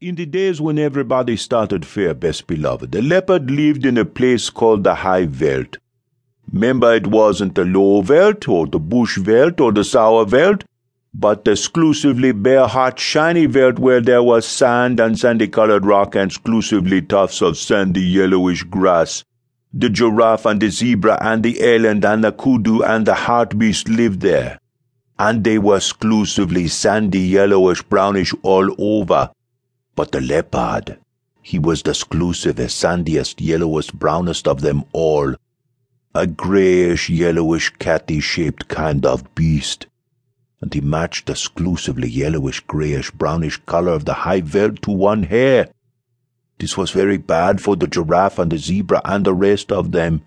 In the days when everybody started fair, best beloved, the leopard lived in a place called the High Veld. Remember, it wasn't the Low Veld, or the Bush Veld, or the Sour Veld, but the exclusively bare, hot, shiny Veld where there was sand and sandy colored rock and exclusively tufts of sandy yellowish grass. The giraffe and the zebra and the eland and the kudu and the hartebeest lived there. And they were exclusively sandy yellowish brownish all over but the leopard, he was the exclusivest, sandiest, yellowest, brownest of them all. A greyish, yellowish, catty shaped kind of beast. And he matched the exclusively yellowish, greyish, brownish colour of the high veld to one hair. This was very bad for the giraffe and the zebra and the rest of them,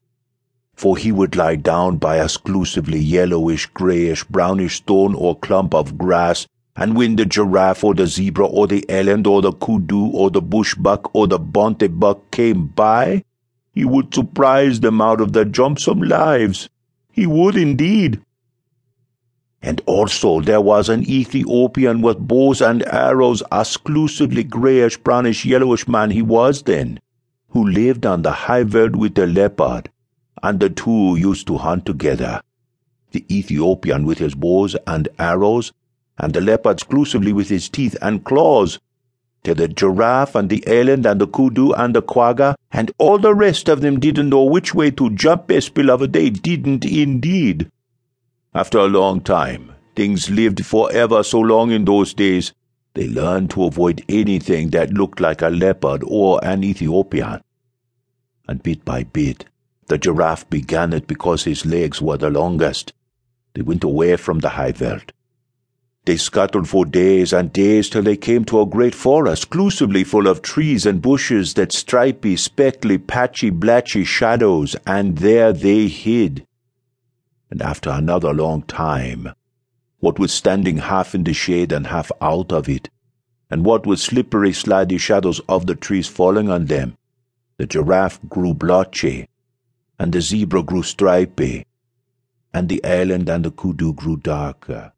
for he would lie down by a exclusively yellowish, greyish, brownish stone or clump of grass and when the giraffe or the zebra or the eland or the kudu or the bush buck or the bonte buck came by, he would surprise them out of their jumpsome lives. He would indeed. And also there was an Ethiopian with bows and arrows, exclusively greyish, brownish, yellowish man he was then, who lived on the high veld with the leopard, and the two used to hunt together. The Ethiopian with his bows and arrows, and the leopard exclusively with his teeth and claws, till the giraffe and the eland and the kudu and the quagga and all the rest of them didn't know which way to jump, best beloved, they didn't indeed. After a long time, things lived for ever so long in those days, they learned to avoid anything that looked like a leopard or an Ethiopian. And bit by bit, the giraffe began it because his legs were the longest. They went away from the high veld they scuttled for days and days till they came to a great forest, exclusively full of trees and bushes that stripy, speckly, patchy, blatchy shadows, and there they hid. And after another long time, what with standing half in the shade and half out of it, and what with slippery, slidey shadows of the trees falling on them, the giraffe grew blotchy, and the zebra grew stripy, and the eland and the kudu grew darker